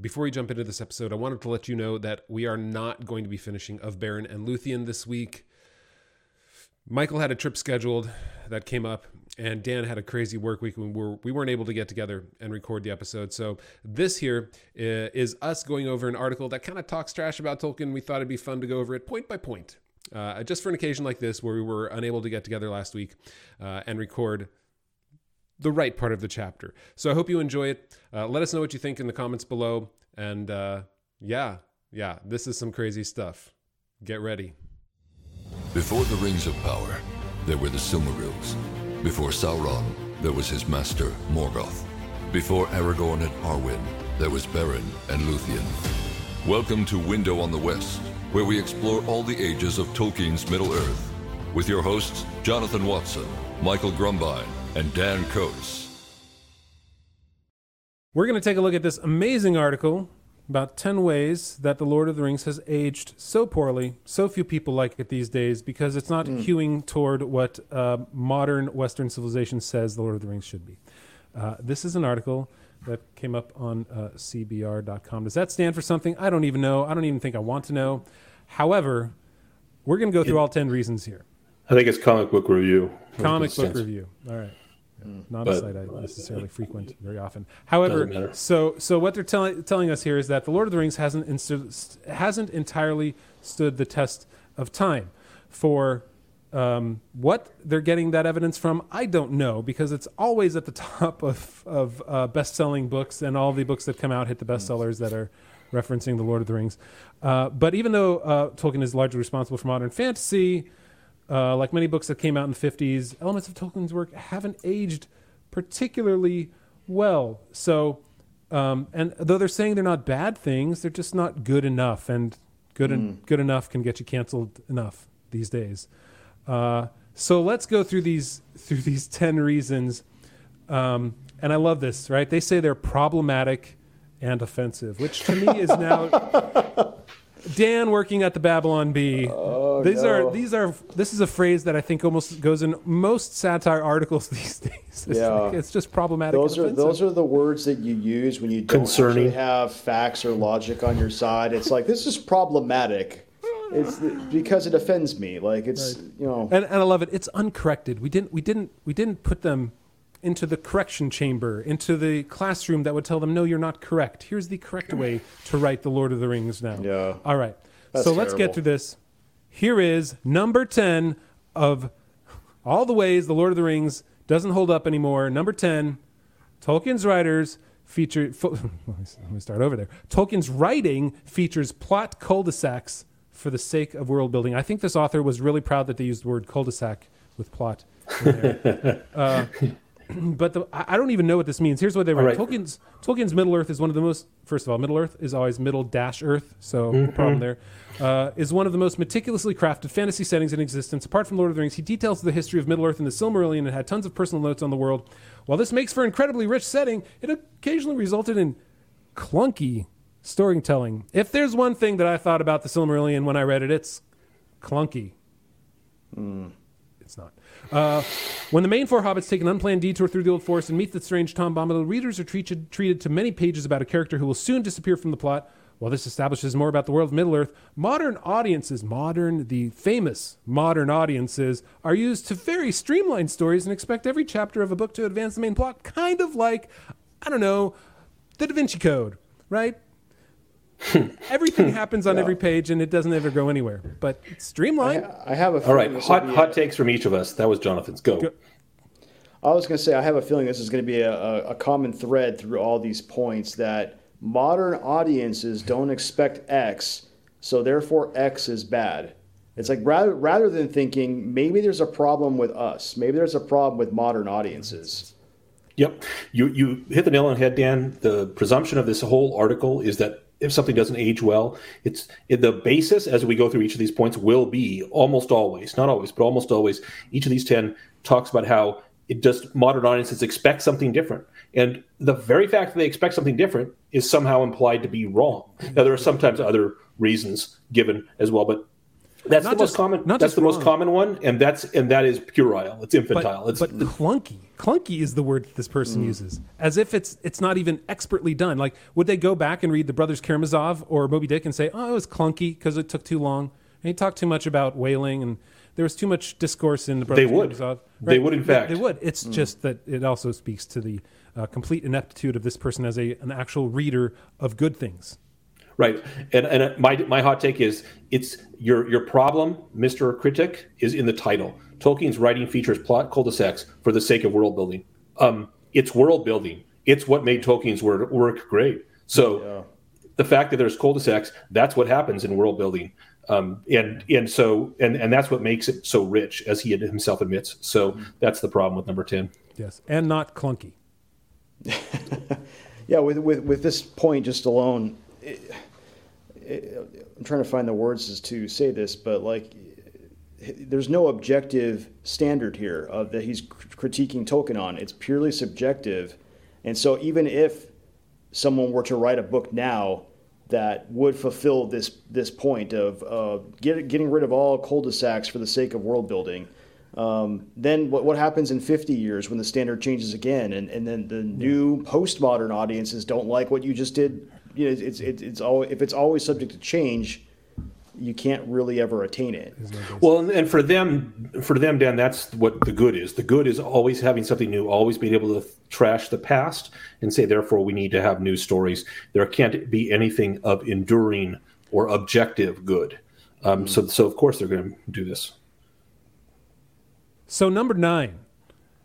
Before we jump into this episode, I wanted to let you know that we are not going to be finishing of Beren and Luthien this week. Michael had a trip scheduled that came up, and Dan had a crazy work week when we, were, we weren't able to get together and record the episode. So this here is us going over an article that kind of talks trash about Tolkien. We thought it'd be fun to go over it point by point, uh, just for an occasion like this where we were unable to get together last week uh, and record the right part of the chapter. So I hope you enjoy it. Uh, let us know what you think in the comments below. And uh, yeah, yeah, this is some crazy stuff. Get ready. Before the Rings of Power, there were the Silmarils. Before Sauron, there was his master, Morgoth. Before Aragorn and Arwen, there was Beren and Luthien. Welcome to Window on the West, where we explore all the ages of Tolkien's Middle-earth. With your hosts, Jonathan Watson, Michael Grumbine, and Dan Coates. We're going to take a look at this amazing article about 10 ways that The Lord of the Rings has aged so poorly. So few people like it these days because it's not mm. hewing toward what uh, modern Western civilization says The Lord of the Rings should be. Uh, this is an article that came up on uh, CBR.com. Does that stand for something? I don't even know. I don't even think I want to know. However, we're going to go through it, all 10 reasons here. I think it's comic book review. Comic book review. All right. Mm. Not but, a site I necessarily frequent very often. However, so so what they're telling telling us here is that the Lord of the Rings hasn't instu- hasn't entirely stood the test of time. For um, what they're getting that evidence from, I don't know, because it's always at the top of of uh, best selling books, and all the books that come out hit the bestsellers that are referencing the Lord of the Rings. Uh, but even though uh, Tolkien is largely responsible for modern fantasy uh, like many books that came out in the 50s, elements of Tolkien's work haven't aged particularly well. So, um, and though they're saying they're not bad things, they're just not good enough. And good, mm. en- good enough can get you canceled enough these days. Uh, so let's go through these through these ten reasons. Um, and I love this. Right? They say they're problematic and offensive, which to me is now Dan working at the Babylon Bee. Oh, Oh, these no. are these are this is a phrase that I think almost goes in most satire articles these days. It's yeah, like, it's just problematic. Those are those are the words that you use when you don't Concerning. have facts or logic on your side. It's like this is problematic. It's because it offends me. Like it's right. you know, and, and I love it. It's uncorrected. We didn't we didn't we didn't put them into the correction chamber, into the classroom that would tell them, no, you're not correct. Here's the correct way to write The Lord of the Rings now. Yeah. All right. That's so let's get to this. Here is number 10 of all the ways The Lord of the Rings doesn't hold up anymore. Number 10, Tolkien's writers feature. Fo- let me start over there. Tolkien's writing features plot cul-de-sacs for the sake of world building. I think this author was really proud that they used the word cul-de-sac with plot. uh, but the, I don't even know what this means. Here's what they write: right. Tolkien's Tolkien's Middle Earth is one of the most. First of all, Middle Earth is always Middle Dash Earth, so mm-hmm. no problem there. Uh, is one of the most meticulously crafted fantasy settings in existence. Apart from Lord of the Rings, he details the history of Middle Earth in the Silmarillion and had tons of personal notes on the world. While this makes for an incredibly rich setting, it occasionally resulted in clunky storytelling. If there's one thing that I thought about the Silmarillion when I read it, it's clunky. Mm. It's not. Uh, when the main four hobbits take an unplanned detour through the Old Forest and meet the strange Tom Bombadil, readers are treated, treated to many pages about a character who will soon disappear from the plot. While this establishes more about the world of Middle Earth, modern audiences, modern, the famous modern audiences, are used to very streamlined stories and expect every chapter of a book to advance the main plot, kind of like, I don't know, the Da Vinci Code, right? Everything happens on yeah. every page, and it doesn't ever go anywhere. But it's streamlined. I, I have a all right. Hot hot takes from each of us. That was Jonathan's. Go. go. I was going to say I have a feeling this is going to be a, a common thread through all these points that modern audiences don't expect X, so therefore X is bad. It's like rather rather than thinking maybe there's a problem with us, maybe there's a problem with modern audiences. Yep, you you hit the nail on the head, Dan. The presumption of this whole article is that if something doesn't age well, it's it, the basis as we go through each of these points will be almost always, not always, but almost always. Each of these ten talks about how it just modern audiences expect something different, and the very fact that they expect something different is somehow implied to be wrong. Now there are sometimes other reasons given as well, but That's Not the most just- common. not That's the most common one, and that's and that is puerile. It's but, infantile. it's but clunky. Clunky is the word this person Mm. uses, as if it's it's not even expertly done. Like, would they go back and read the Brothers Karamazov or Moby Dick and say, "Oh, it was clunky because it took too long," and he talked too much about whaling, and there was too much discourse in the Brothers They would. Karamazov. They would, in fact. they would. It's just that it also speaks to the uh, complete ineptitude of this person as a an actual reader of good things. Right, and and my my hot take is it's your your problem, Mister Critic, is in the title. Tolkien's writing features plot cul-de-sacs for the sake of world building. Um, it's world building. It's what made Tolkien's work, work great. So the fact that there's cul-de-sacs, that's what happens in world building. Um, and and so and and that's what makes it so rich, as he himself admits. So that's the problem with number ten. Yes, and not clunky. Yeah, with with with this point just alone, it, it, I'm trying to find the words as to say this, but like, there's no objective standard here of that he's critiquing Tolkien on. It's purely subjective, and so even if someone were to write a book now that would fulfill this this point of uh, get, getting rid of all cul-de-sacs for the sake of world building. Um, then what, what happens in 50 years when the standard changes again and, and then the new postmodern audiences don't like what you just did you know it's it's, it's all if it's always subject to change you can't really ever attain it Well, and, and for them, for them, Dan, that's what the good is. The good is always having something new, always being able to trash the past and say, therefore, we need to have new stories. There can't be anything of enduring or objective good. Um, So, so of course, they're going to do this. So number nine.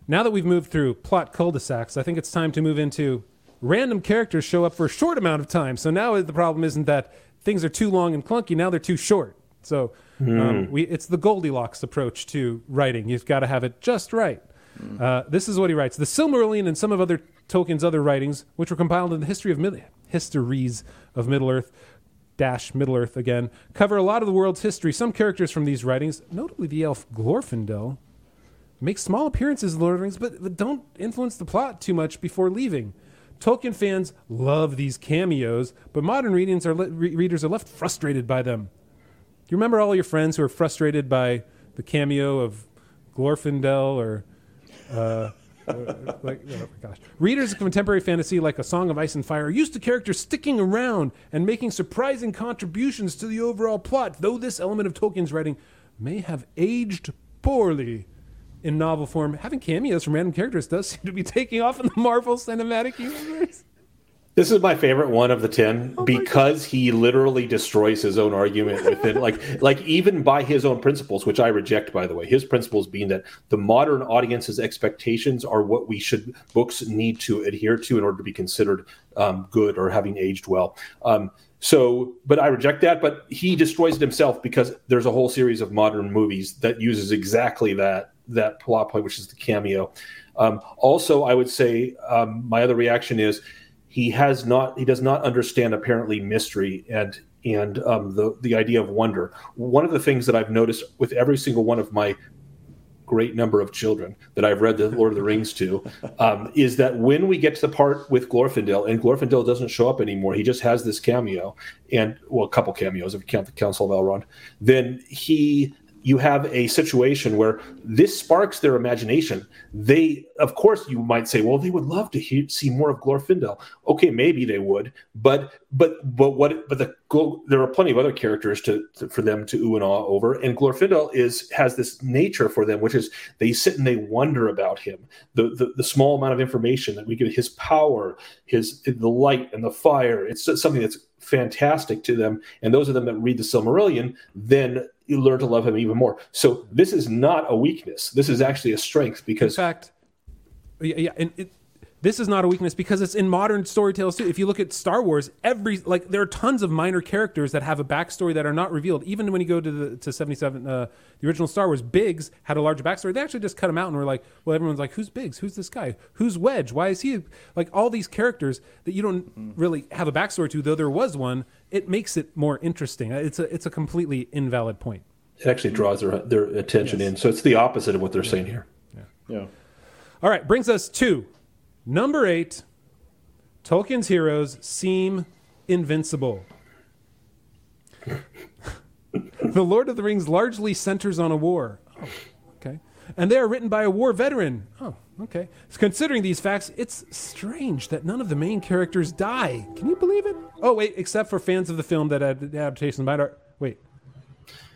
Now that we've moved through plot cul-de-sacs, I think it's time to move into random characters show up for a short amount of time. So now the problem isn't that things are too long and clunky. Now they're too short. So um, we, it's the Goldilocks approach to writing. You've got to have it just right. Uh, this is what he writes: The Silmarillion and some of other Tolkien's other writings, which were compiled in the history of Mid- histories of Middle Earth, dash Middle Earth again, cover a lot of the world's history. Some characters from these writings, notably the elf Glorfindel, make small appearances in Lord of the Rings, but, but don't influence the plot too much before leaving. Tolkien fans love these cameos, but modern readings are le- re- readers are left frustrated by them. Do You remember all your friends who are frustrated by the cameo of Glorfindel or, uh, uh, like, oh my gosh. Readers of contemporary fantasy, like A Song of Ice and Fire, are used to characters sticking around and making surprising contributions to the overall plot, though this element of Tolkien's writing may have aged poorly in novel form. Having cameos from random characters does seem to be taking off in the Marvel Cinematic Universe. This is my favorite one of the ten because he literally destroys his own argument within, like, like even by his own principles, which I reject, by the way. His principles being that the modern audience's expectations are what we should books need to adhere to in order to be considered um, good or having aged well. Um, so, but I reject that. But he destroys it himself because there's a whole series of modern movies that uses exactly that that plot point, which is the cameo. Um, also, I would say um, my other reaction is he has not he does not understand apparently mystery and and um, the the idea of wonder. One of the things that I've noticed with every single one of my great number of children that I've read the Lord of the Rings to um, is that when we get to the part with Glorfindel and Glorfindel doesn't show up anymore, he just has this cameo and well, a couple cameos if you count the Council of Elrond. Then he you have a situation where this sparks their imagination. They, of course, you might say, well, they would love to hear, see more of Glorfindel. Okay, maybe they would, but but but what? But the there are plenty of other characters to, to for them to ooh and ah over, and Glorfindel is has this nature for them, which is they sit and they wonder about him. The the, the small amount of information that we get, his power, his the light and the fire. It's something that's fantastic to them, and those of them that read the Silmarillion then you learn to love him even more. So this is not a weakness. This is actually a strength because. In fact, yeah, yeah and it, this is not a weakness because it's in modern storytales too. If you look at Star Wars, every like there are tons of minor characters that have a backstory that are not revealed. Even when you go to the to seventy seven, uh, the original Star Wars, Biggs had a larger backstory. They actually just cut him out and were like, well, everyone's like, who's Biggs? Who's this guy? Who's Wedge? Why is he like all these characters that you don't really have a backstory to? Though there was one, it makes it more interesting. It's a it's a completely invalid point. it actually draws their their attention in. So it's the opposite of what they're saying here. yeah All right, brings us to number eight. Tolkien's heroes seem invincible. the Lord of the Rings largely centers on a war. Oh, okay. And they are written by a war veteran. Oh, okay. Considering these facts, it's strange that none of the main characters die. Can you believe it? Oh, wait, except for fans of the film that adaptation might ar- wait.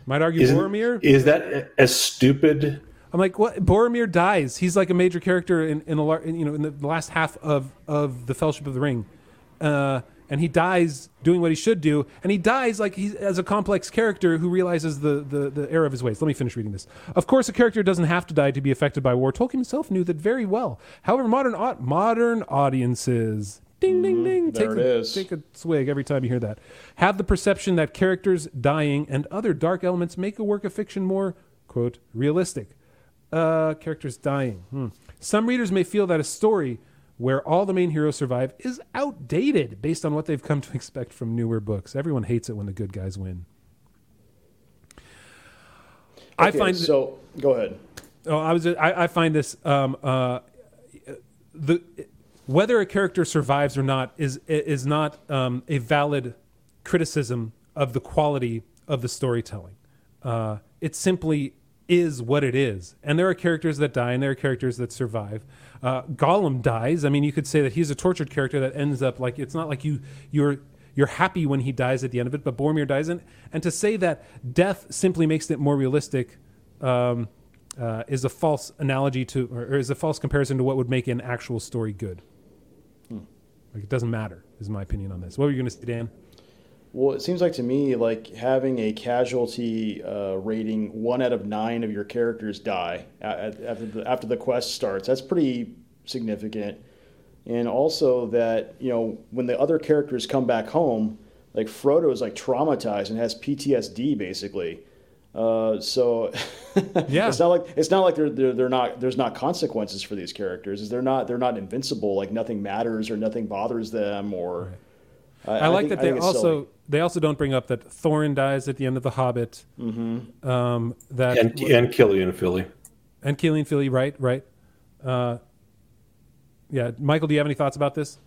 Might argue Isn't- Boromir. Is that as stupid? I'm like, what? Boromir dies. He's like a major character in, in, a, lar- in you know in the last half of of the Fellowship of the Ring, uh, and he dies doing what he should do, and he dies like he's as a complex character who realizes the, the the error of his ways. Let me finish reading this. Of course, a character doesn't have to die to be affected by war. Tolkien himself knew that very well. However, modern au- modern audiences. Ding ding ding! there take a. Take a swig every time you hear that. Have the perception that characters dying and other dark elements make a work of fiction more quote realistic uh, characters dying. Hmm. Some readers may feel that a story where all the main heroes survive is outdated based on what they've come to expect from newer books. Everyone hates it when the good guys win. I Okay, find so. Go ahead. Oh, I was. I, I find this. Um, uh, the whether a character survives or not is is not um, a valid criticism of the quality of the storytelling. Uh, it simply is what it is, and there are characters that die, and there are characters that survive. Uh, Gollum dies. I mean, you could say that he's a tortured character that ends up like it's not like you you're you're happy when he dies at the end of it, but Boromir dies, and and to say that death simply makes it more realistic. Um, uh, is a false analogy to, or, or is a false comparison to what would make an actual story good. Like it doesn't matter, is my opinion on this. What were you going to say, Dan? Well, it seems like to me like having a casualty uh, rating one out of nine of your characters die after the after the quest starts. That's pretty significant, and also that you know when the other characters come back home, like Frodo is like traumatized and has PTSD basically. Uh, so Yeah. it's not like it's not like they're, they're they're not there's not consequences for these characters. Is they're not they're not invincible. Like nothing matters or nothing bothers them or. I, like think- that they also silly. they also don't bring up that Thorin dies at the end of the Hobbit. Mm-hmm. Um, that And and Kili and Fili. and Kili and Fili, right, right. Uh, yeah, Michael, do you have any thoughts about this?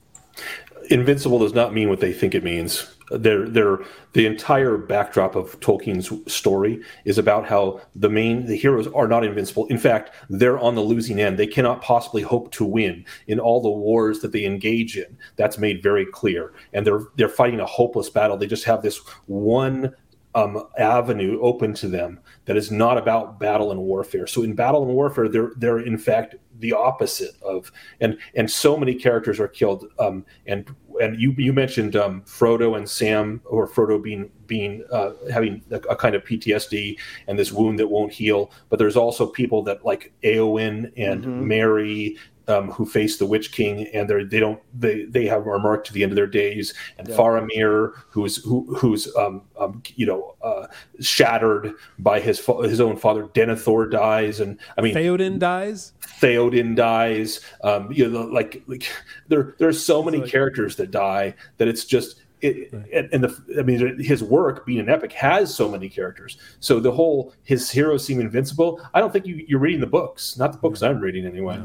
Invincible does not mean what they think it means. They're, they're, the entire backdrop of Tolkien's story is about how the main the heroes are not invincible. In fact, they're on the losing end. They cannot possibly hope to win in all the wars that they engage in. That's made very clear, and they're they're fighting a hopeless battle. They just have this one um, avenue open to them that is not about battle and warfare. So in battle and warfare, they're they're in fact the opposite of and and so many characters are killed. Um, and and you you mentioned um, Frodo and Sam, or Frodo being being uh, having a, a kind of PTSD and this wound that won't heal. But there's also people that like Eowyn and Merry um, who face the Witch King, and they they don't they they have are marked to the end of their days, and Faramir, who's who, who's um, um, you know uh, shattered by his fa- his own father. Denethor dies, and I mean Theoden dies. Theoden dies. Um, you know, like like there there are so many characters that die that it's just. It, and, and the I mean his work being an epic has so many characters. So the whole his heroes seem invincible. I don't think you, you're reading the books, not the books I'm reading anyway.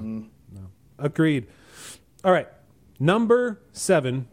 Agreed. All right. Number seven.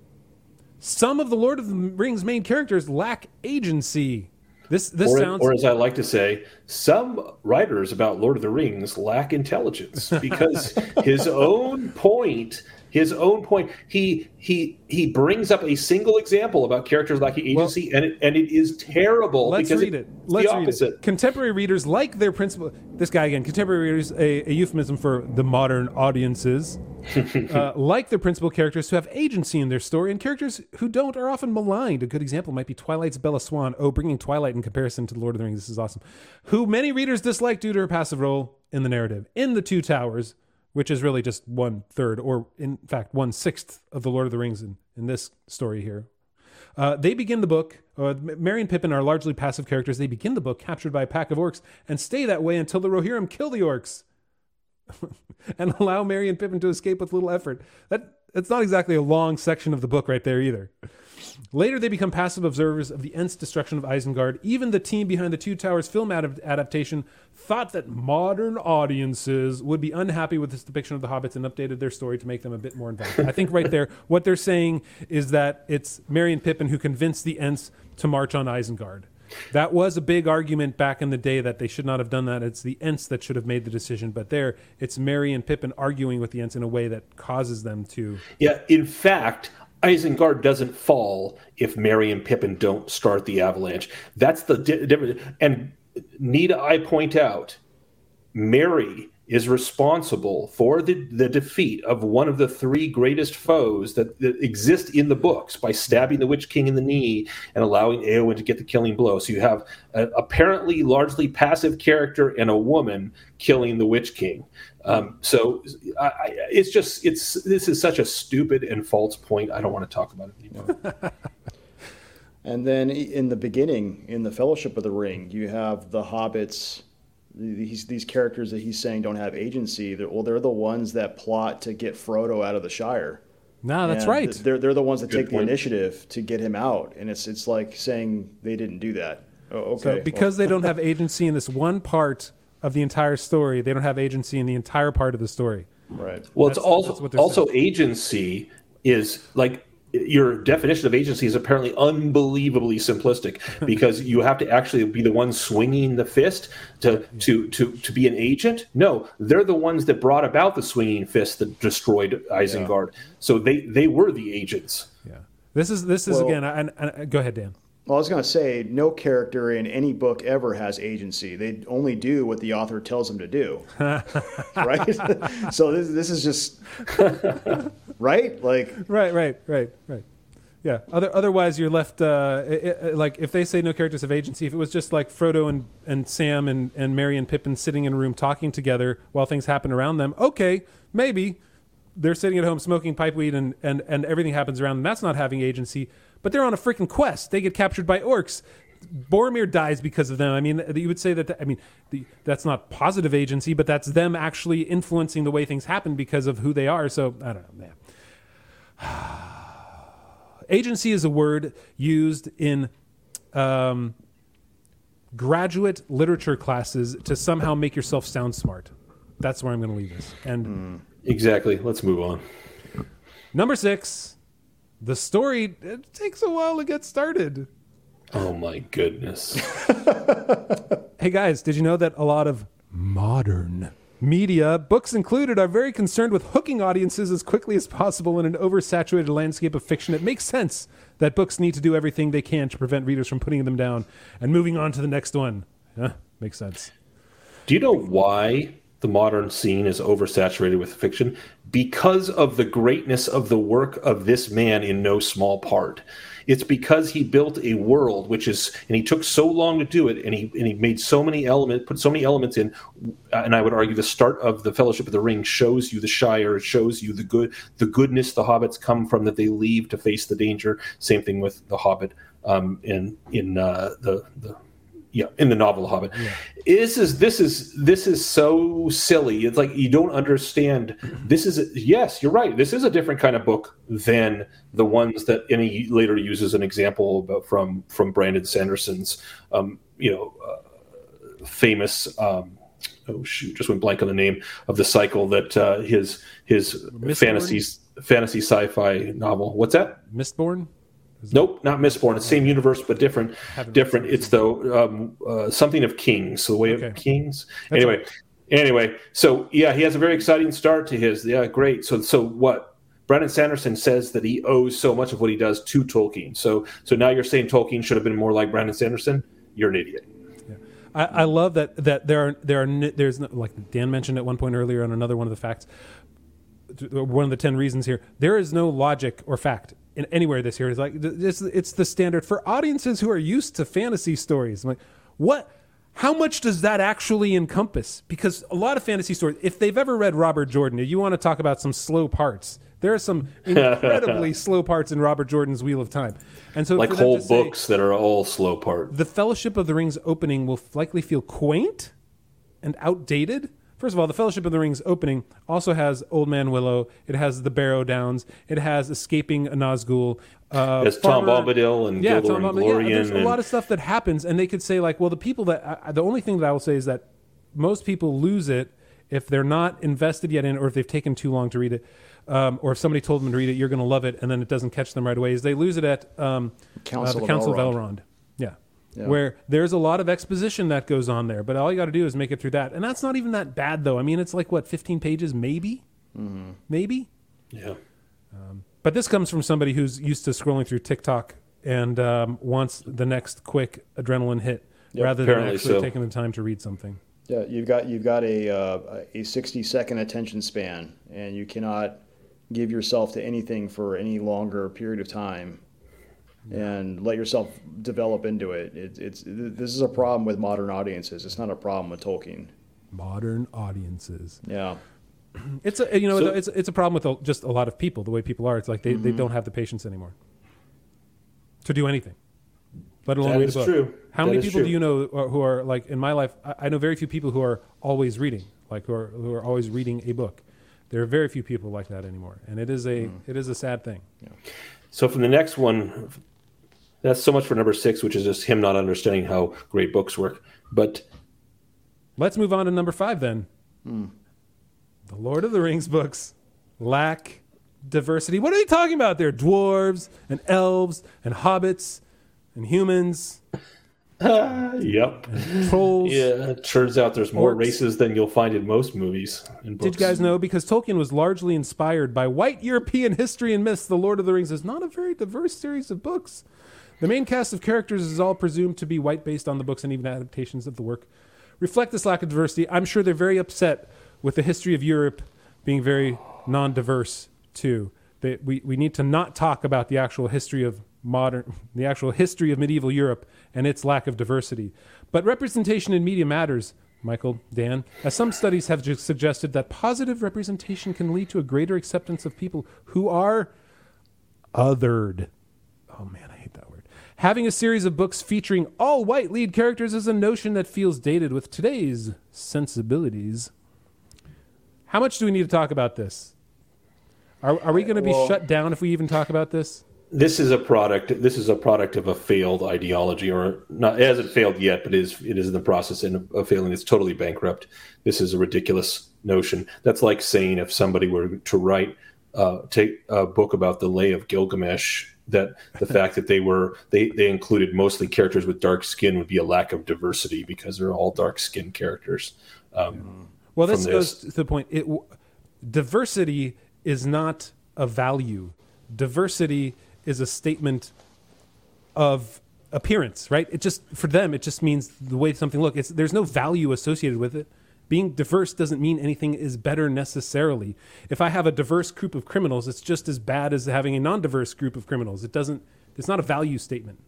Some of the Lord of the Rings main characters lack agency. This this Or, sounds or as I like to say, some writers about Lord of the Rings lack intelligence because his own point, his own point, he he he brings up a single example about characters lacking agency, and it, and it is terrible Let's because read it. Let's the read it. Contemporary readers like their principal. This guy again. Contemporary readers, a, a euphemism for the modern audiences, uh, like their principal characters who have agency in their story, and characters who don't are often maligned. A good example might be Twilight's Bella Swan. Oh, bringing Twilight in comparison to the Lord of the Rings. This is awesome. Who many readers dislike due to her passive role in the narrative. In the Two Towers, which is really just one third, or in fact one sixth of the Lord of the Rings in, in this story here. Uh, they begin the book. Uh, Merry and Pippin are largely passive characters. They begin the book captured by a pack of orcs and stay that way until the Rohirrim kill the orcs and allow Merry and Pippin to escape with little effort. That that's not exactly a long section of the book right there either. Later, they become passive observers of the Ents' destruction of Isengard. Even the team behind the Two Towers film ad- adaptation thought that modern audiences would be unhappy with this depiction of the hobbits and updated their story to make them a bit more involved. I think right there, what they're saying is that it's Merry and Pippin who convinced the Ents to march on Isengard. That was a big argument back in the day that they should not have done that. It's the Ents that should have made the decision, but there it's Merry and Pippin arguing with the Ents in a way that causes them to. Yeah, in fact, Isengard doesn't fall if Merry and Pippin don't start the avalanche. That's the difference. And need I point out, Merry is responsible for the, the defeat of one of the three greatest foes that, that, exist in the books by stabbing the Witch King in the knee and allowing Eowyn to get the killing blow. So you have an apparently largely passive character and a woman killing the Witch King. Um, so I, I, it's just it's this is such a stupid and false point. I don't want to talk about it anymore. and then in the beginning, in the Fellowship of the Ring, you have the hobbits these these characters that he's saying don't have agency. They're, well, they're the ones that plot to get Frodo out of the Shire. No, that's and right. They're they're the ones that Good take point. the initiative to get him out, and it's it's like saying they didn't do that. Oh, okay. So because well. they don't have agency in this one part of the entire story, they don't have agency in the entire part of the story. Right. Well, that's, it's also also saying. agency is like your definition of agency is apparently unbelievably simplistic because you have to actually be the one swinging the fist to to to to be an agent. No, they're the ones that brought about the swinging fist that destroyed Isengard. Yeah. So they they were the agents. Yeah. This is this is well, again. And, and go ahead, Dan. Well, I was going to say, no character in any book ever has agency. They only do what the author tells them to do, right? so this, this is just right, like right, right, right, right. Yeah. Other, otherwise, you're left uh, it, it, like if they say no characters have agency. If it was just like Frodo and, and Sam and, and Merry and Pippin sitting in a room talking together while things happen around them, okay, maybe they're sitting at home smoking pipeweed and, and, and everything happens around them. That's not having agency but they're on a freaking quest. They get captured by orcs. Boromir dies because of them. I mean, you would say that. I mean, the, that's not positive agency, but that's them actually influencing the way things happen because of who they are. So I don't know, man. agency is a word used in um, graduate literature classes to somehow make yourself sound smart. That's where I'm going to leave this. And exactly. Let's move on. Number six the story it takes a while to get started. Oh my goodness. hey guys, did you know that a lot of modern media, books included, are very concerned with hooking audiences as quickly as possible in an oversaturated landscape of fiction? It makes sense that books need to do everything they can to prevent readers from putting them down and moving on to the next one. Yeah, makes sense. Do you know why the modern scene is oversaturated with fiction because of the greatness of the work of this man in no small part. It's because he built a world which is, and he took so long to do it, and he and he made so many elements, put so many elements in, and I would argue the start of the Fellowship of the Ring shows you the Shire, it shows you the good, the goodness the hobbits come from that they leave to face the danger. Same thing with the Hobbit um, in in uh, the the yeah in the novel hobbit. Yeah. this is this is this is so silly. It's like you don't understand. This is a, yes you're right. This is a different kind of book than the ones that any later uses an example about from from brandon sanderson's um, you know uh, famous um, oh shoot just went blank on the name of the cycle that uh, his his Mistborn? fantasies fantasy sci-fi novel. What's that? Mistborn Nope, not Mistborn. It's same universe but different. Different. It's the um, uh, something of Kings. So the way okay. of Kings. That's anyway, right. anyway. So yeah, he has a very exciting start to his. Yeah, great. So so what? Brandon Sanderson says that he owes so much of what he does to Tolkien. So so now you're saying Tolkien should have been more like Brandon Sanderson? You're an idiot. I, I love that that there are there are there's like Dan mentioned at one point earlier on another one of the facts one of the 10 reasons here there is no logic or fact in anywhere this year. It's like it's, it's the standard for audiences who are used to fantasy stories. I'm like, what? How much does that actually encompass? Because a lot of fantasy stories, if they've ever read Robert Jordan, you want to talk about some slow parts. There are some incredibly slow parts in Robert Jordan's Wheel of Time, and so like whole books say, that are all slow parts. The Fellowship of the Rings opening will likely feel quaint and outdated First of all, the Fellowship of the Rings opening also has Old Man Willow. It has the Barrow Downs. It has escaping a Nazgul. Uh, it's Tom Bombadil and yeah, Tom and Bombadil. Yeah, there's and... a lot of stuff that happens, and they could say like, well, the people that uh, the only thing that I will say is that most people lose it if they're not invested yet in, or if they've taken too long to read it. Um, or if somebody told them to read it, you're going to love it, and then it doesn't catch them right away. Is they lose it at um, Council uh, the Council of Elrond. Of Elrond. Yeah. Yeah. where there's a lot of exposition that goes on there, but all you got to do is make it through that, and that's not even that bad though. I mean, it's like what 15 pages, maybe, Mm-hmm. maybe. Yeah. But this comes from somebody who's used to scrolling through TikTok and um, wants the next quick adrenaline hit Yep, rather than actually so. taking the time to read something. Yeah, you've got you've got a uh, a 60 second attention span, and you cannot give yourself to anything for any longer period of time, and let yourself develop into it. it. It's this is a problem with modern audiences. It's not a problem with Tolkien. Modern audiences. Yeah, It's a you know So- it's it's a problem with just a lot of people the way people are. It's like they, they don't have the patience anymore to do anything, let alone That read is a book. true. How That many is people true. do you know who are like in my life? I, I know very few people who are always reading, like who are who are always reading a book. There are very few people like that anymore, and it is a Hmm. it is a sad thing. So from the next one, that's so much for number six, which is just him not understanding how great books work. But Let's move on to number five then. Hmm. The Lord of the Rings books lack diversity. What are they talking about there? Dwarves and elves and hobbits and humans, yep, trolls. yeah, it turns out there's more Orcs. races than you'll find in most movies and books. Did you guys know? Because Tolkien was largely inspired by white European history and myths, The Lord of the Rings is not a very diverse series of books. The main cast of characters is all presumed to be white based on the books and even adaptations of the work. Reflect this lack of diversity. I'm sure they're very upset with the history of Europe being very non diverse, too. They, we, we need to not talk about the actual history of modern, the actual history of medieval Europe and its lack of diversity. But representation in media matters, Michael, Dan, as some studies have suggested that positive representation can lead to a greater acceptance of people who are othered. Oh man, I hate that word. Having a series of books featuring all white lead characters is a notion that feels dated with today's sensibilities. How much do we need to talk about this? Are, are we going to be Well- shut down if we even talk about this? This is a product. This is a product of a failed ideology, or not. It hasn't failed yet, but it is. It is in the process of failing. It's totally bankrupt. This is a ridiculous notion. That's like saying if somebody were to write, uh, take a book about the Lay of Gilgamesh, that the fact that they were they they included mostly characters with dark skin would be a lack of diversity because they're all dark skin characters. Um, Well, this from goes to the point. It, w- diversity is not a value. Diversity is a statement of appearance, right? It just for them, it just means the way something looks. It's, there's no value associated with it. Being diverse doesn't mean anything is better necessarily. If I have a diverse group of criminals, it's just as bad as having a non-diverse group of criminals. It doesn't. It's not a value statement.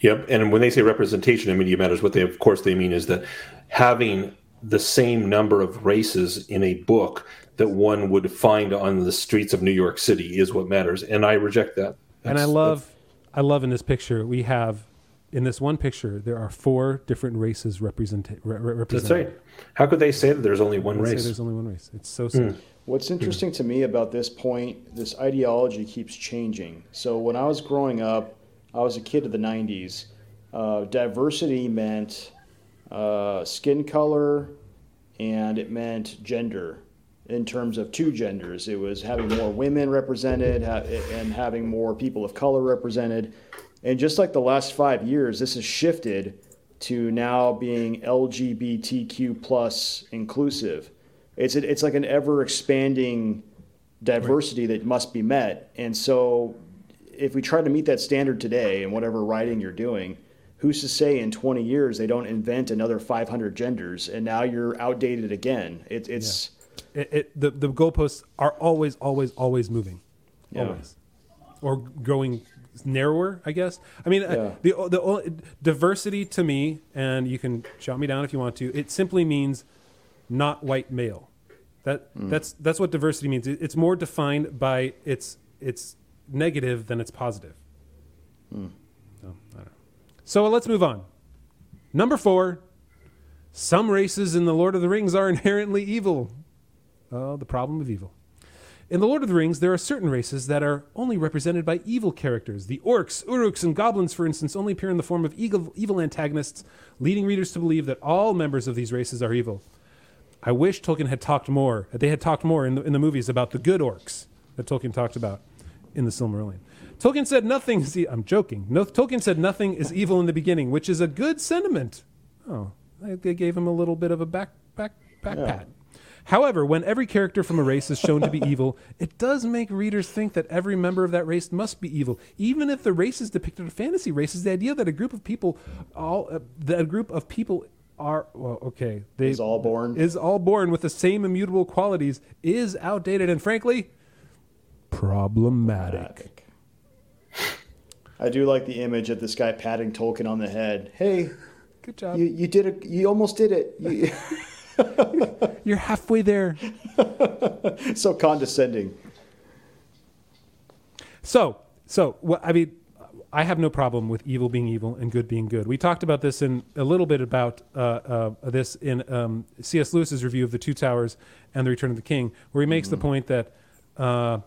Yep. And when they say representation in media matters, what they of course they mean is that having the same number of races in a book that one would find on the streets of New York City is what matters. And I reject that. and I love, I love in this picture we have, in this one picture there are four different races represent, re- re- That's represented. right. How could they say that there's only one Say race? there's only one race. It's so sad. What's interesting to me about this point, this ideology keeps changing. So when I was growing up, I was a kid of the 90s. Uh, diversity meant uh, skin color and it meant gender in terms of two genders. It was having more women represented ha- and having more people of color represented. And just like the last five years, this has shifted to now being LGBTQ plus inclusive. It's a, it's like an ever expanding diversity that must be met. And so, if we try to meet that standard today in whatever writing you're doing, who's to say in 20 years they don't invent another 500 genders and now you're outdated again? It, it's It, it, the the goalposts are always, always, always moving, Yeah. always, or growing narrower. I guess. I mean, uh, Yeah. the the diversity to me, and you can shout me down if you want to. It simply means not white male. That that's that's what diversity means. It- It's more defined by its its negative than its positive. So, I don't know. So let's move on. Number four. Some races in the Lord of the Rings are inherently evil. Oh, the problem of evil. In The Lord of the Rings, there are certain races that are only represented by evil characters. The orcs, uruks, and goblins, for instance, only appear in the form of evil, evil antagonists, leading readers to believe that all members of these races are evil. I wish Tolkien had talked more. They had talked more in the, in the movies about the good orcs that Tolkien talked about in the Silmarillion. Tolkien said nothing. Is I'm joking. No, Tolkien said nothing is evil in the beginning, which is a good sentiment. Oh, they gave him a little bit of a back back back yeah. pat. However, when every character from a race is shown to be evil, it does make readers think that every member of that race must be evil, even if the race is depicted as fantasy races. The idea that a group of people, all uh, that a group of people are well, okay, they is all born is all born with the same immutable qualities is outdated and frankly problematic. I do like the image of this guy patting Tolkien on the head. Hey, good job. You, you did it. You almost did it. You, You're halfway there. so condescending. So, so well, I mean, I have no problem with evil being evil and good being good. We talked about this in a little bit about uh, uh, this in um, C.S. Lewis's review of the Two Towers and the Return of the King, where he makes mm-hmm. the point that uh,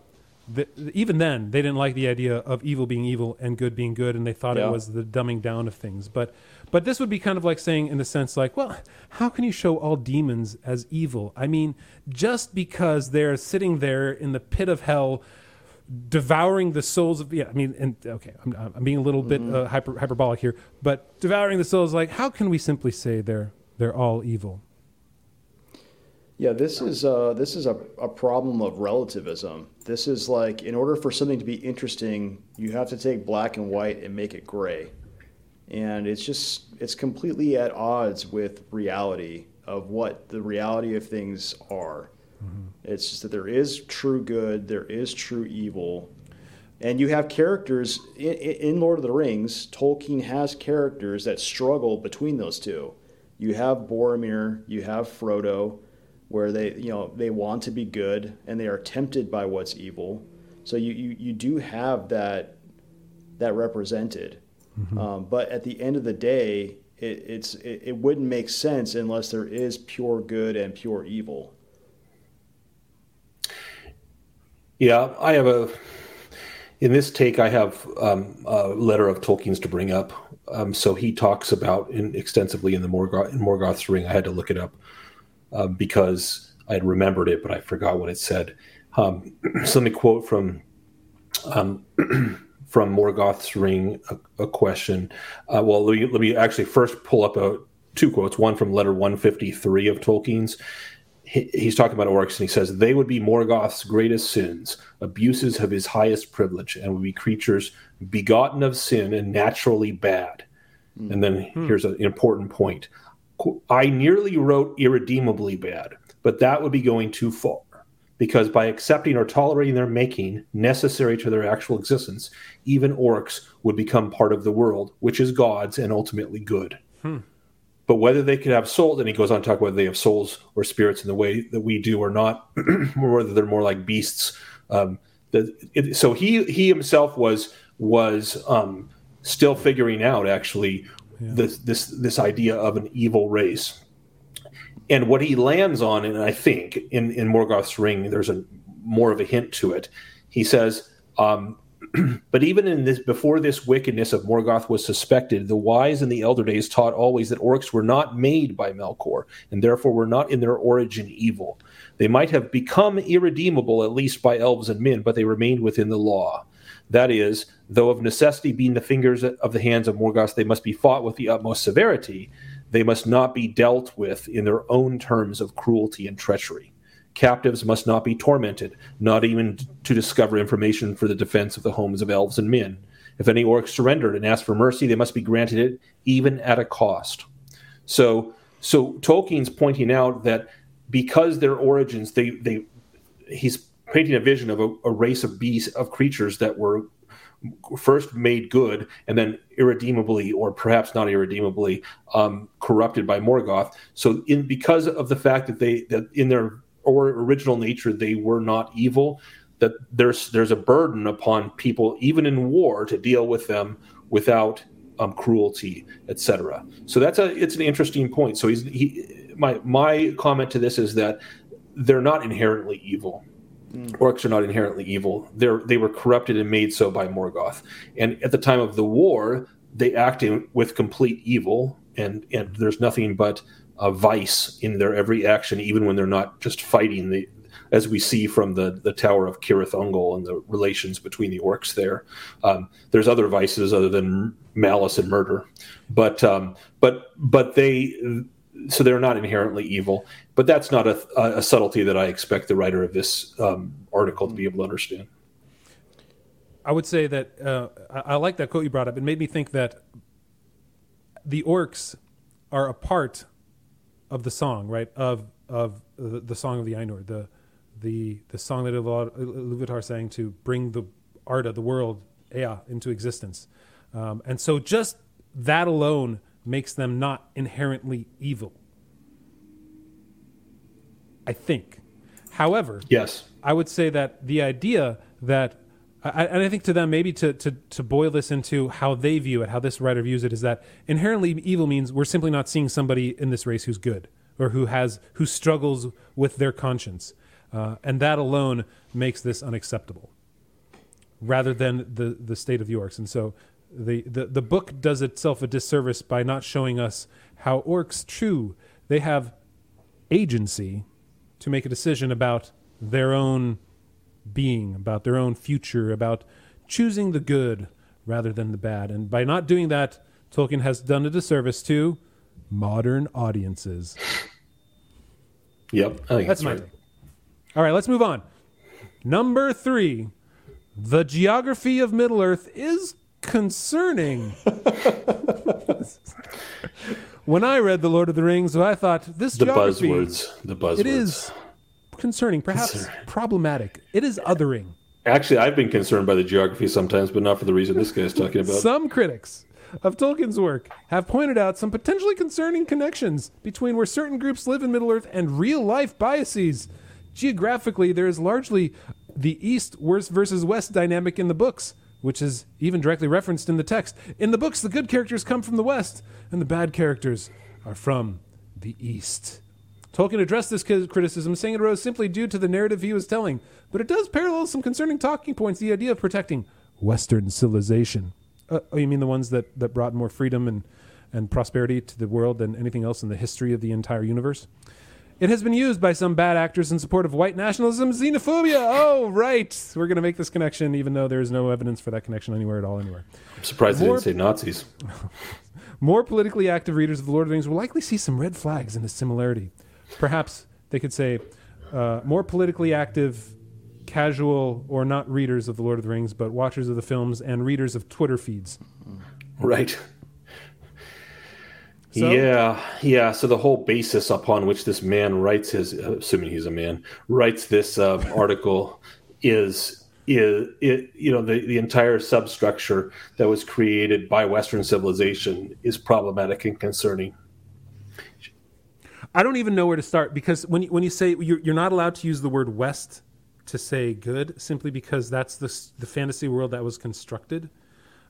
the, even then they didn't like the idea of evil being evil and good being good, and they thought yeah. it was the dumbing down of things. But but this would be kind of like saying, in the sense, like, well, how can you show all demons as evil? I mean, just because they're sitting there in the pit of hell devouring the souls of yeah i mean and okay i'm, I'm being a little mm-hmm. bit uh, hyper, hyperbolic here but devouring the souls like how can we simply say they're they're all evil yeah, this is uh, this is a, a problem of relativism. This is like in order for something to be interesting, you have to take black and white and make it gray, and it's just it's completely at odds with reality of what the reality of things are. Mm-hmm. It's just that there is true good, there is true evil, and you have characters in, in Lord of the Rings. Tolkien has characters that struggle between those two. You have Boromir, you have Frodo where they you know they want to be good and they are tempted by what's evil. So you you, you do have that that represented. Mm-hmm. Um, but at the end of the day, it, it's it, it wouldn't make sense unless there is pure good and pure evil. Yeah, I have a. In this take, I have um, a letter of Tolkien's to bring up. Um, so he talks about in, extensively in the Morgoth, in Morgoth's Ring. I had to look it up uh, because I had remembered it, but I forgot what it said. Um, so let me quote from um, from Morgoth's Ring a, a question. Uh, well, let me, let me actually first pull up a, two quotes. One from letter 153 of Tolkien's. He, he's talking about orcs, and he says they would be Morgoth's greatest sins, abuses of his highest privilege, and would be creatures begotten of sin and naturally bad. Mm. And then hmm. here's an important point. I nearly wrote irredeemably bad, but that would be going too far because by accepting or tolerating their making necessary to their actual existence, even orcs would become part of the world, which is God's and ultimately good. Hmm. But whether they could have souls, and he goes on to talk whether they have souls or spirits in the way that we do or not, or whether they're more like beasts. Um, the, it, so he he himself was was um, still figuring out actually yeah. this this this idea of an evil race. And what he lands on, and I think in in Morgoth's ring, there's a more of a hint to it. He says, um, "But even in this, before this wickedness of Morgoth was suspected, the wise in the elder days taught always that orcs were not made by Melkor, and therefore were not in their origin evil. They might have become irredeemable, at least by elves and men, but they remained within the law." That is, though of necessity being the fingers of the hands of Morgoth, they must be fought with the utmost severity. They must not be dealt with in their own terms of cruelty and treachery. Captives must not be tormented, not even to discover information for the defense of the homes of elves and men. If any orc surrendered and asked for mercy, they must be granted it, even at a cost. So, so Tolkien's pointing out that because their origins, they, they, he's painting a vision of a, a race of beasts of creatures that were first made good and then irredeemably or perhaps not irredeemably um, corrupted by Morgoth. So in because of the fact that they that in their or original nature they were not evil, that there's there's a burden upon people even in war to deal with them without um, cruelty, etc. So that's a it's an interesting point. So he's he my my comment to this is that they're not inherently evil. Orcs are not inherently evil. They're, they were corrupted and made so by Morgoth. And at the time of the war, they acted with complete evil, and, and there's nothing but a vice in their every action, even when they're not just fighting. The, as we see from the the Tower of Cirith Ungol and the relations between the orcs there. Um, there's other vices other than malice and murder, but um, but but they so they're not inherently evil. But that's not a, a subtlety that I expect the writer of this um, article to be able to understand. I would say that uh, I, I like that quote you brought up. It made me think that the orcs are a part of the song, right? Of of the, the song of the Ainur, the the the song that Iluvatar sang to bring the Arda, the world, Ea, into existence. Um, and so just that alone makes them not inherently evil. I think. However, yes, I would say that the idea that I, and I think to them, maybe to, to, to boil this into how they view it, how this writer views it, is that inherently evil means we're simply not seeing somebody in this race who's good or who has who struggles with their conscience, uh, and that alone makes this unacceptable, rather than the the state of the orcs. And so, the, the the book does itself a disservice by not showing us how orcs, true, they have agency to make a decision about their own being, about their own future, about choosing the good rather than the bad. And by not doing that, Tolkien has done a disservice to modern audiences. Yep, I think that's, that's my right. All right, let's move on. Number three, the geography of Middle Earth is concerning. when I read The Lord of the Rings, I thought this is the geography, buzzwords, the buzzwords. It is concerning, perhaps concerning. problematic. It is othering. Actually, I've been concerned by the geography sometimes, but not for the reason this guy is talking about. Some critics of Tolkien's work have pointed out some potentially concerning connections between where certain groups live in Middle Earth and real life biases. Geographically, there is largely the East versus West dynamic in the books, which is even directly referenced in the text. In the books, the good characters come from the West, and the bad characters are from the East. Tolkien addressed this criticism, saying it arose simply due to the narrative he was telling, but it does parallel some concerning talking points the idea of protecting Western civilization. Uh, oh, you mean the ones that, that brought more freedom and, and prosperity to the world than anything else in the history of the entire universe? It has been used by some bad actors in support of white nationalism, xenophobia. Oh, right. We're going to make this connection, even though there is no evidence for that connection anywhere at all, anywhere. I'm surprised more, they didn't say Nazis. more politically active readers of The Lord of the Rings will likely see some red flags in this similarity perhaps they could say uh, more politically active, casual or not readers of The Lord of the Rings, but watchers of the films and readers of Twitter feeds. Right. So? Yeah, yeah. So the whole basis upon which this man writes his, assuming he's a man, writes this uh, article is is it you know the, the entire substructure that was created by Western civilization is problematic and concerning. I don't even know where to start because when you, when you say you're, you're not allowed to use the word West to say good simply because that's the the fantasy world that was constructed.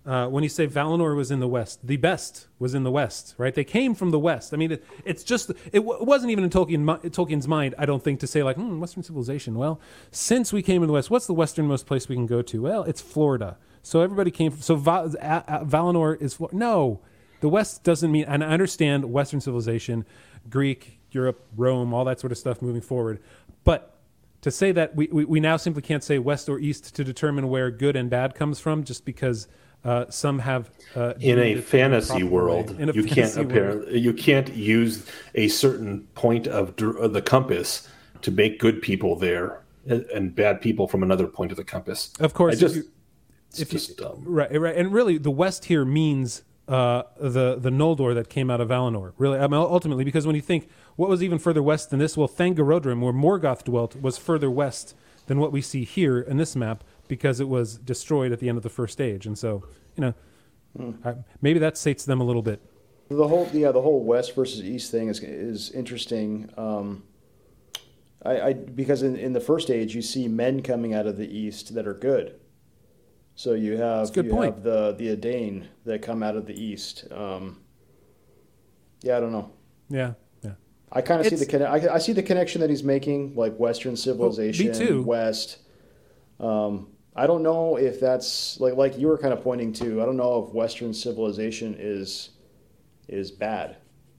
Uh, when you say Valinor was in the West, the best was in the West, right? They came from the West. I mean, it, it's just it, w- it, wasn't even in Tolkien, Tolkien's mind, I don't think, to say like hmm, Western civilization. Well, since we came in the West, what's the westernmost place we can go to? Well, it's Florida. So everybody came. From, so Va- a- a- Valinor is no. The West doesn't mean, and I understand Western civilization Greek, Europe, Rome, all that sort of stuff moving forward. But to say that we, we, we now simply can't say west or east to determine where good and bad comes from just because uh, some have uh, in a fantasy world a you fantasy can't apparently you can't use a certain point of the compass to make good people there and bad people from another point of the compass. Of course I just, if you, if just you, right right and really the west here means uh, the the Noldor that came out of Valinor. Really, I mean, ultimately, because when you think what was even further west than this, well, Thangorodrim, where Morgoth dwelt, was further west than what we see here in this map because it was destroyed at the end of the first age. And so, you know, hmm. I, maybe that sates them a little bit. The whole yeah, the whole west versus east thing is is interesting. Um, I, I because in, in the first age you see men coming out of the east that are good so you have good you point. have the the Edain that come out of the east. Um, yeah, I don't know. Yeah, yeah. I kind of see the I, I, see the connection that he's making, like Western civilization, well, me too. West. Um, I don't know if that's like like you were kind of pointing to. I don't know if Western civilization is is bad.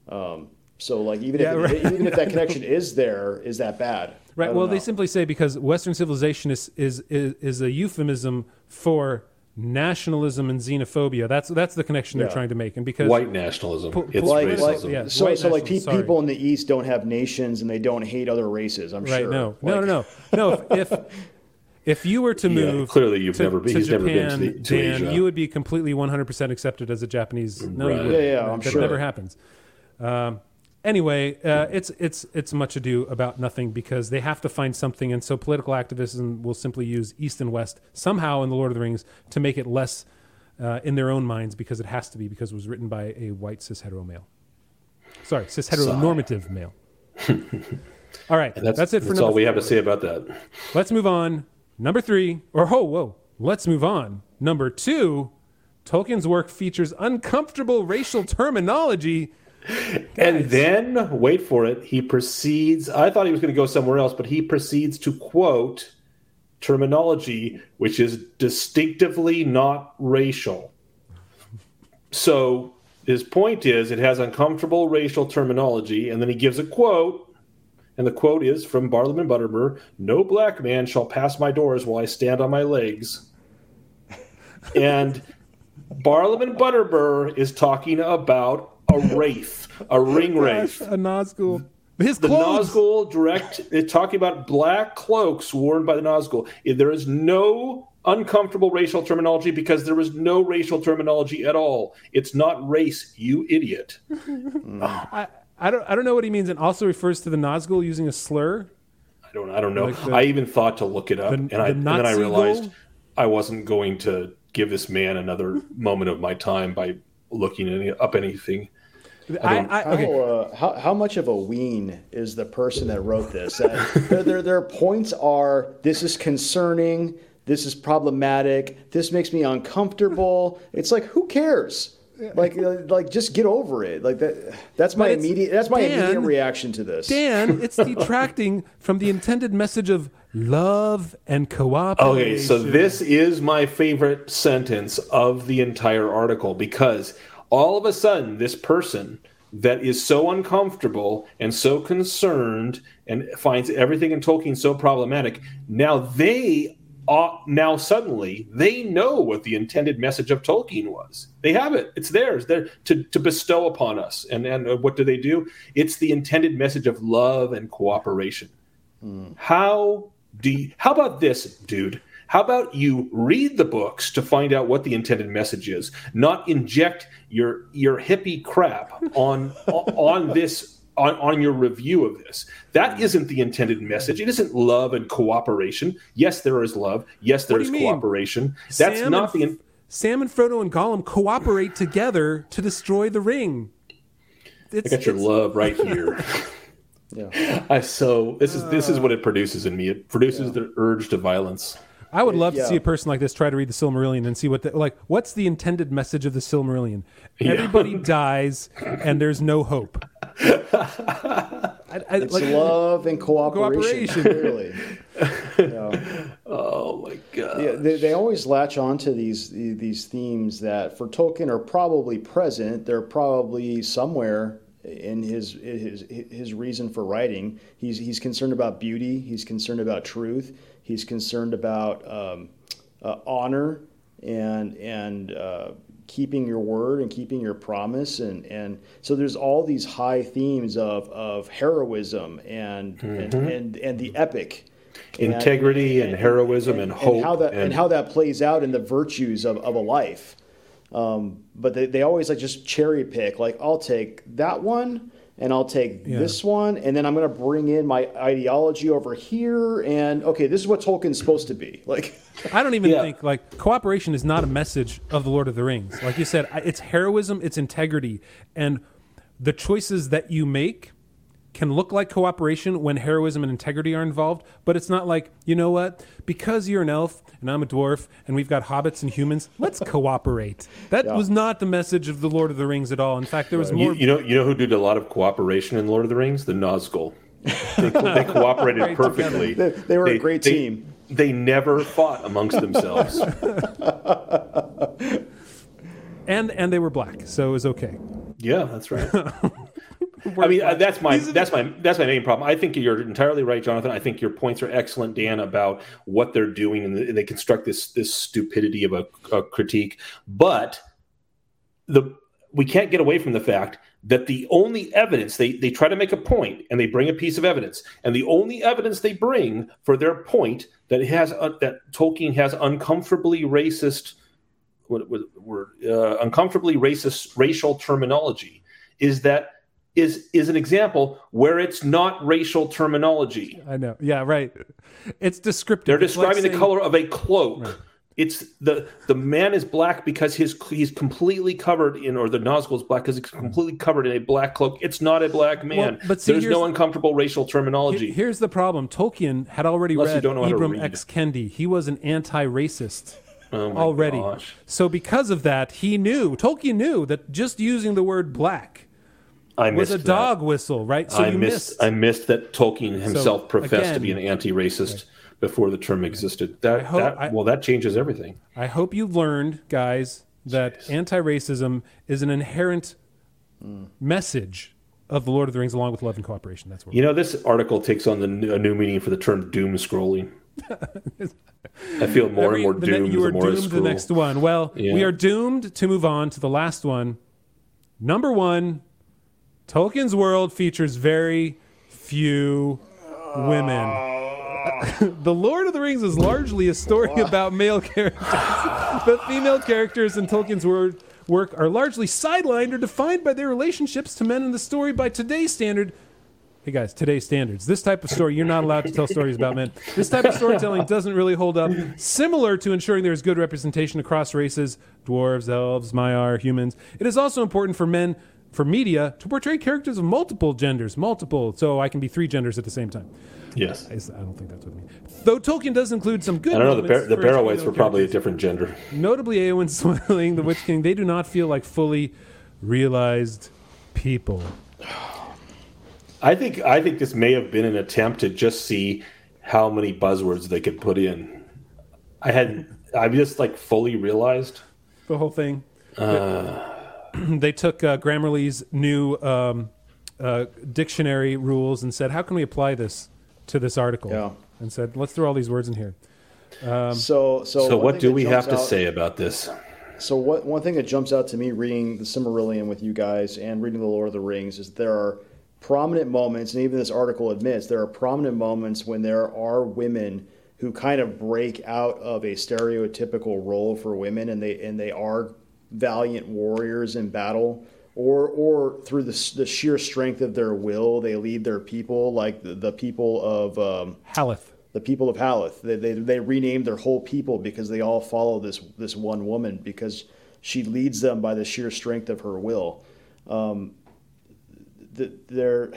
Um, So like even Yeah, if right. even if that connection is there, is that bad? Right. Well, know. they simply say because Western civilization is, is is is a euphemism for nationalism and xenophobia. That's that's the connection they're Yeah. trying to make, and because White nationalism. Po- it's like- racism. like- yeah. so so like pe- people in the East don't have nations and they don't hate other races. I'm right. sure. No, no, no, no, no. If, if if you were to Yeah, move, clearly you've to, never been- to he's never been to Japan, the- to Dan, Asia. you would be completely 100% accepted as a Japanese. No, you Right. wouldn't. Yeah, yeah, I'm that sure. never happens. Um, anyway, uh, it's it's it's much ado about nothing because they have to find something, and so political activism will simply use East and West somehow in the Lord of the Rings to make it less uh, in their own minds because it has to be because it was written by a white cis hetero male. Sorry, cis heteronormative male. all right, And that's, that's, it for that's number all we have to say about that. Let's move on. Number three, or oh, whoa, let's move on. Number two, Tolkien's work features uncomfortable racial terminology. And then, wait for it, he proceeds. I thought he was going to go somewhere else, but he proceeds to quote terminology which is distinctively not racial. So his point is it has uncomfortable racial terminology, and then he gives a quote. And the quote is from Barliman Butterbur No black man shall pass my doors while I stand on my legs. and Barliman Butterbur is talking about a wraith, a ring wraith. A Nazgul. His The clothes. Nazgul direct it's talking about black cloaks worn by the Nazgul. There is no uncomfortable racial terminology because there is no racial terminology at all. It's not race, you idiot. Mm. I, I don't I don't know what he means, and also refers to the Nazgul using a slur. I don't I don't know. Like the- I even thought to look it up the- and I and then I realized? I wasn't going to give this man another moment of my time by looking any, up anything. I, don't- I, How, uh, how, how much of a ween is the person that wrote this? That their, their, their points are this is concerning, this is problematic, this makes me uncomfortable. It's like, who cares? Like, uh, like just get over it. Like that. That's my immediate. That's my Dan- immediate reaction to this. Dan, it's detracting from the intended message of love and cooperation. Okay, so this is my favorite sentence of the entire article because all of a sudden, this person that is so uncomfortable and so concerned and finds everything in Tolkien so problematic, now they uh, now suddenly they know what the intended message of Tolkien was. They have it; it's theirs. They're to, to bestow upon us. And and uh, what do they do? It's the intended message of love and cooperation. How do you, how about this, dude? How about you read the books to find out what the intended message is, not inject your your hippie crap on on this on, on your review of this. That mm. isn't the intended message. It isn't love and cooperation. Yes, there is love. Yes, there is do is mean? cooperation. That's Sam not the. in- Sam and Frodo and Gollum cooperate together to destroy the ring. It's, I got your love right here. Yeah. I so this is this is uh. what it produces in me. It produces the urge to violence. I would love to Yeah. see a person like this try to read the Silmarillion and see what the, like what's the intended message of the Silmarillion. Yeah. Everybody dies and there's no hope. I, I, It's like, love and cooperation. Clearly. Yeah. Oh my god. Yeah, they, they always latch onto these these themes that for Tolkien are probably present. They're probably somewhere in his his his reason for writing. He's he's concerned about beauty. He's concerned about truth. He's concerned about um, uh, honor and and uh, keeping your word and keeping your promise. And and so there's all these high themes of of heroism and and, and and the epic. And- Integrity and heroism and hope how that and, and- how that plays out in the virtues of, of a life. Um, but they, they always like just cherry pick. Like I'll take that one and I'll take Yeah. this one, and then I'm going to bring in my ideology over here. And okay, this is what Tolkien's supposed to be. Like, I don't even Yeah. think like cooperation is not a message of the Lord of the Rings. Like you said, it's heroism, it's integrity, and the choices that you make can look like cooperation when heroism and integrity are involved. But it's not like you know what because you're an elf and I'm a dwarf and we've got hobbits and humans. Let's cooperate. That Yeah. was not the message of the Lord of the Rings at all. In fact, there was You, more. you know, you know who did a lot of cooperation in Lord of the Rings? The Nazgul. They, co- they cooperated Right perfectly. They- they were a great they- team. They never fought amongst themselves. and and they were black, so it was okay. yeah, that's right. I mean, uh, that's my that's my that's my main problem. I think you're entirely right, Jonathan. I think your points are excellent, Dan, about what they're doing, and they construct this this stupidity of a, a critique. But the we can't get away from the fact that the only evidence they they try to make a point and they bring a piece of evidence, and the only evidence they bring for their point that has uh, that Tolkien has uncomfortably racist what, what word uh, uncomfortably racist racial terminology is that is is an example where it's not racial terminology. I know. Yeah, right. It's descriptive. They're describing like the color of a cloak. Right. It's the the man is black because his he's completely covered in, or the Nazgul is black because he's completely covered in a black cloak. It's not a black man. Well, but see, there's no uncomfortable racial terminology. Here's the problem: Tolkien had already Unless read Ibram X. Kendi. He was an anti-racist. Oh already. Gosh. So because of that, he knew Tolkien knew that just using the word black I was a dog whistle, right? So I missed, missed, I missed that Tolkien himself so, professed again, to be an anti-racist right. before the term existed. That, hope, that I, well, that changes everything. I hope you learned, guys, that Jeez. anti-racism is an inherent mm. message of the Lord of the Rings, along with love and cooperation. That's what you know. This article takes on the, a new meaning for the term doom scrolling. I feel more Every, and more doomed. You are doomed the next one. Well, yeah. we are doomed to move on to the last one. Number one, Tolkien's world features very few women. the Lord of the Rings is largely a story about male characters. but female characters in Tolkien's word, work are largely sidelined or defined by their relationships to men in the story by today's standard hey guys, today's standards. This type of story, you're not allowed to tell stories about men. This type of storytelling doesn't really hold up. Similar to ensuring there is good representation across races, dwarves, elves, Maiar, humans. It is also important for men, for media, to portray characters of multiple genders, multiple, so I can be three genders at the same time. Yes. I don't think that's what I mean. Though Tolkien does include some good. I don't know. The, Bar- the Barrow-wights were probably a different gender. Notably, Eowyn Swilling, the Witch King, they do not feel like fully realized people. I think I think this may have been an attempt to just see how many buzzwords they could put in. I hadn't. I just like fully realized the whole thing. Uh, they took uh, Grammarly's new um, uh, dictionary rules and said, "How can we apply this to this article?" Yeah. And said, "Let's throw all these words in here." Um, so, so, so what do we have to say about this? So, what one thing that jumps out to me reading the Silmarillion with you guys and reading the Lord of the Rings is there are prominent moments, and even this article admits there are prominent moments when there are women who kind of break out of a stereotypical role for women, and they and they are valiant warriors in battle, or or through the, the sheer strength of their will, they lead their people, like the, the people of um, Haleth. The people of Haleth. They, they they renamed their whole people because they all follow this this one woman because she leads them by the sheer strength of her will. Um, they're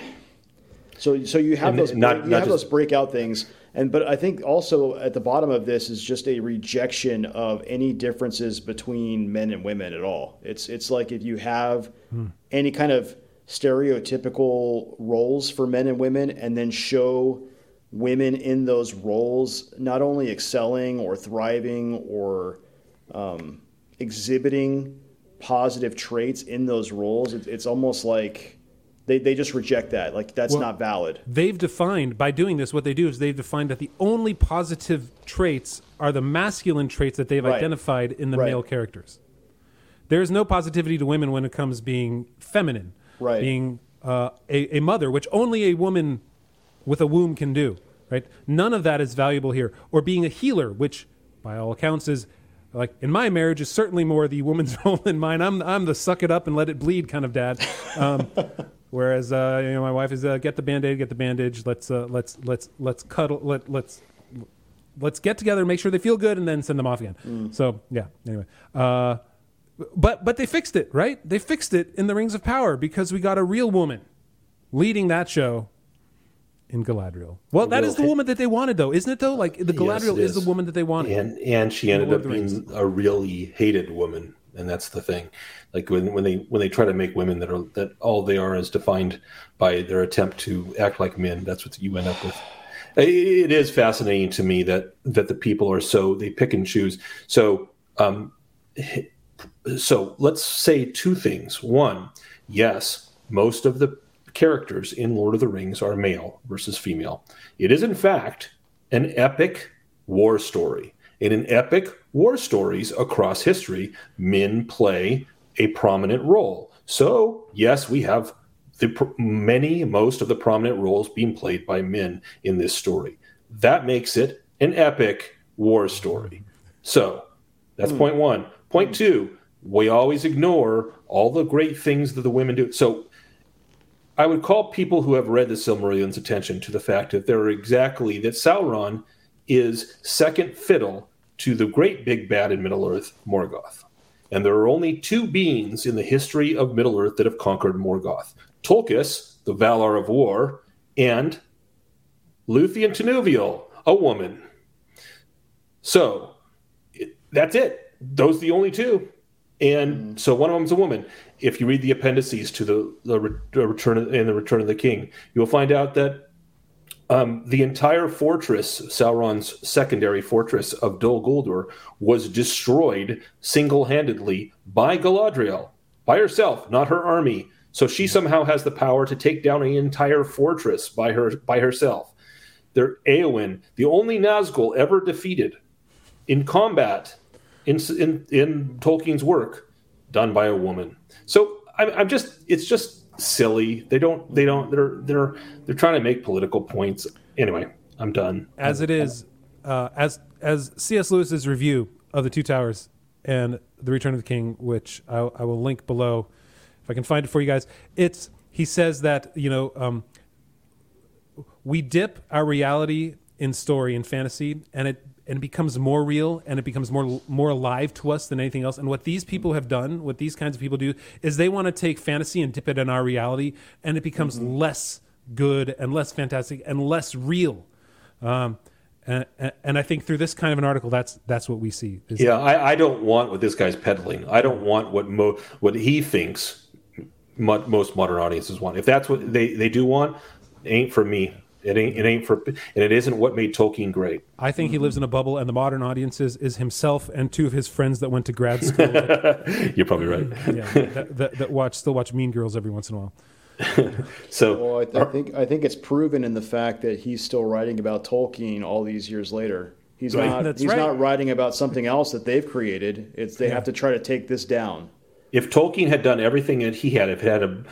so so you have and those not, break, you have just, those breakout things and but I think also at the bottom of this is just a rejection of any differences between men and women at all. It's it's like if you have hmm. any kind of stereotypical roles for men and women and then show women in those roles not only excelling or thriving or um, exhibiting positive traits in those roles, it, it's almost like they, they just reject that. Like that's well, not valid. They've defined by doing this. What they do is they've defined that the only positive traits are the masculine traits that they've right. identified in the right. male characters. There is no positivity to women when it comes being feminine, right. being uh, a, a mother, which only a woman with a womb can do. Right? None of that is valuable here. Or being a healer, which by all accounts is like in my marriage is certainly more the woman's role than mine. I'm I'm the suck it up and let it bleed kind of dad. Um, Whereas uh, you know, my wife is uh, get the band-aid, get the bandage. Let's uh, let's let's let's cuddle. Let let's let's get together, and make sure they feel good, and then send them off again. Mm. So yeah. Anyway, uh, but but they fixed it, right? They fixed it in the Rings of Power because we got a real woman leading that show in Galadriel. Well, that is the woman that they wanted, though, isn't it? Though, like the Galadriel yes, is. is. the woman that they wanted, and and she ended up being a really hated woman, and that's the thing like when, when they when they try to make women that are that all they are is defined by their attempt to act like men that's what you end up with it is fascinating to me that that the people are so they pick and choose so um so let's say two things one yes most of the characters in Lord of the Rings are male versus female. It is, in fact, an epic war story. And in epic war stories across history, men play a prominent role. So, yes, we have the many, most of the prominent roles being played by men in this story. That makes it an epic war story. So, that's mm. point one. Point two, we always ignore all the great things that the women do. So, I would call people who have read the Silmarillion's attention to the fact that there are exactly that Sauron is second fiddle to the great big bad in Middle Earth, Morgoth. And there are only two beings in the history of Middle Earth that have conquered Morgoth Tulkas, the Valar of War, and Luthien Tinuviel, a woman. So it, that's it. Those are the only two. And mm. so one of them is a woman. If you read the appendices to the, the, the Return of, and the Return of the King, you'll find out that um, the entire fortress, Sauron's secondary fortress of Dol Guldur, was destroyed single handedly by Galadriel, by herself, not her army. So she somehow has the power to take down an entire fortress by her by herself. They're Eowyn, the only Nazgul ever defeated in combat in in, in Tolkien's work, done by a woman. So I'm, I'm just it's just silly. They don't. They don't. They're they're they're trying to make political points. Anyway, I'm done. As it is, uh, as as C.S. Lewis's review of the Two Towers and the Return of the King, which I, I will link below if I can find it for you guys. It's he says that you know um, we dip our reality in story and fantasy, and it and it becomes more real and it becomes more more alive to us than anything else. And what these people have done, what these kinds of people do, is they want to take fantasy and dip it in our reality, and it becomes mm-hmm. less good and less fantastic and less real. Um, and, and, I think through this kind of an article, that's that's what we see. Yeah, I, I, don't want what this guy's peddling. I don't want what mo- what he thinks mo- most modern audiences want. If that's what they, they do want, ain't for me. It ain't. It ain't for, and it isn't what made Tolkien great. I think he lives in a bubble, and the modern audiences is himself and two of his friends that went to grad school. You're probably right. yeah, that, that, that, watch still watch Mean Girls every once in a while. so, well, I, th- I, think I think it's proven in the fact that he's still writing about Tolkien all these years later. He's right. not. That's he's right. not writing about something else that they've created. It's they yeah. have to try to take this down. If Tolkien had done everything that he had, if it had a,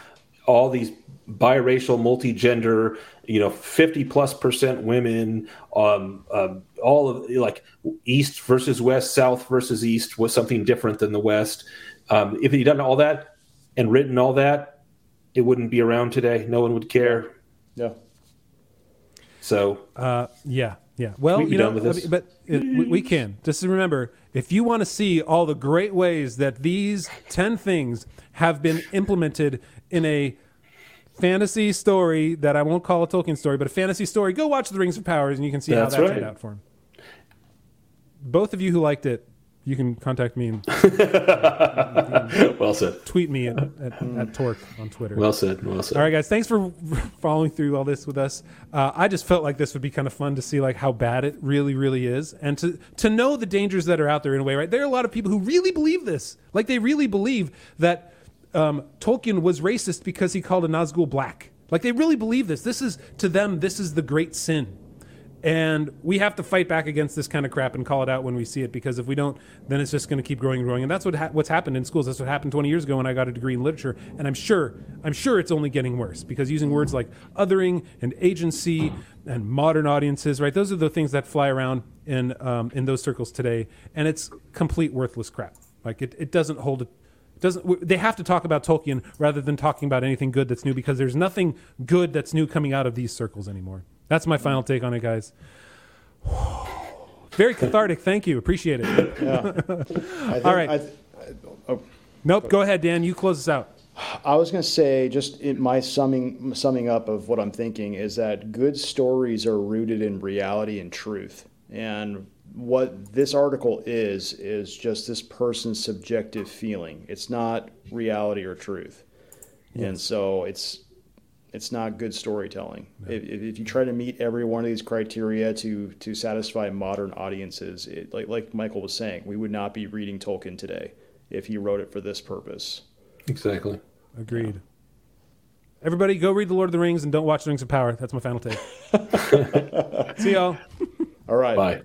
all these biracial, multi-gender, you know, 50 plus percent women, um, um, all of like East versus West, South versus East was something different than the West. Um, if he'd done all that and written all that, it wouldn't be around today. No one would care. Yeah. So, uh, yeah, yeah. Well, you know, but it, we, we can just remember if you want to see all the great ways that these 10 things have been implemented in a fantasy story that I won't call a Tolkien story, but a fantasy story. Go watch The Rings of Powers, and you can see That's how that right. turned out for him. Both of you who liked it, you can contact me and well said. Tweet me at, at, at, Torque on Twitter. Well said. Well said. All right, guys. Thanks for following through all this with us. Uh, I just felt like this would be kind of fun to see like how bad it really, really is, and to to know the dangers that are out there in a way. Right, there are a lot of people who really believe this. Like they really believe that um, Tolkien was racist because he called a Nazgul black. Like they really believe this. This is to them, this is the great sin. And we have to fight back against this kind of crap and call it out when we see it because if we don't, then it's just going to keep growing and growing. And that's what ha- what's happened in schools. That's what happened 20 years ago when I got a degree in literature. And I'm sure, I'm sure it's only getting worse because using words like othering and agency and modern audiences, right? Those are the things that fly around in um, in those circles today, and it's complete worthless crap. Like it, it doesn't hold. Doesn't they have to talk about Tolkien rather than talking about anything good that's new because there's nothing good that's new coming out of these circles anymore. That's my final take on it, guys. Very cathartic. Thank you. Appreciate it. Yeah. Think, All right. Th- oh. Nope. Go ahead, Dan. You close us out. I was going to say, just in my summing summing up of what I'm thinking is that good stories are rooted in reality and truth, and what this article is is just this person's subjective feeling. It's not reality or truth, yes. and so it's it's not good storytelling. No. If, if, you try to meet every one of these criteria to to satisfy modern audiences, it, like like Michael was saying, we would not be reading Tolkien today if he wrote it for this purpose. Exactly. Agreed. Everybody, go read the Lord of the Rings and don't watch the Rings of Power. That's my final take. See y'all. All right. Bye.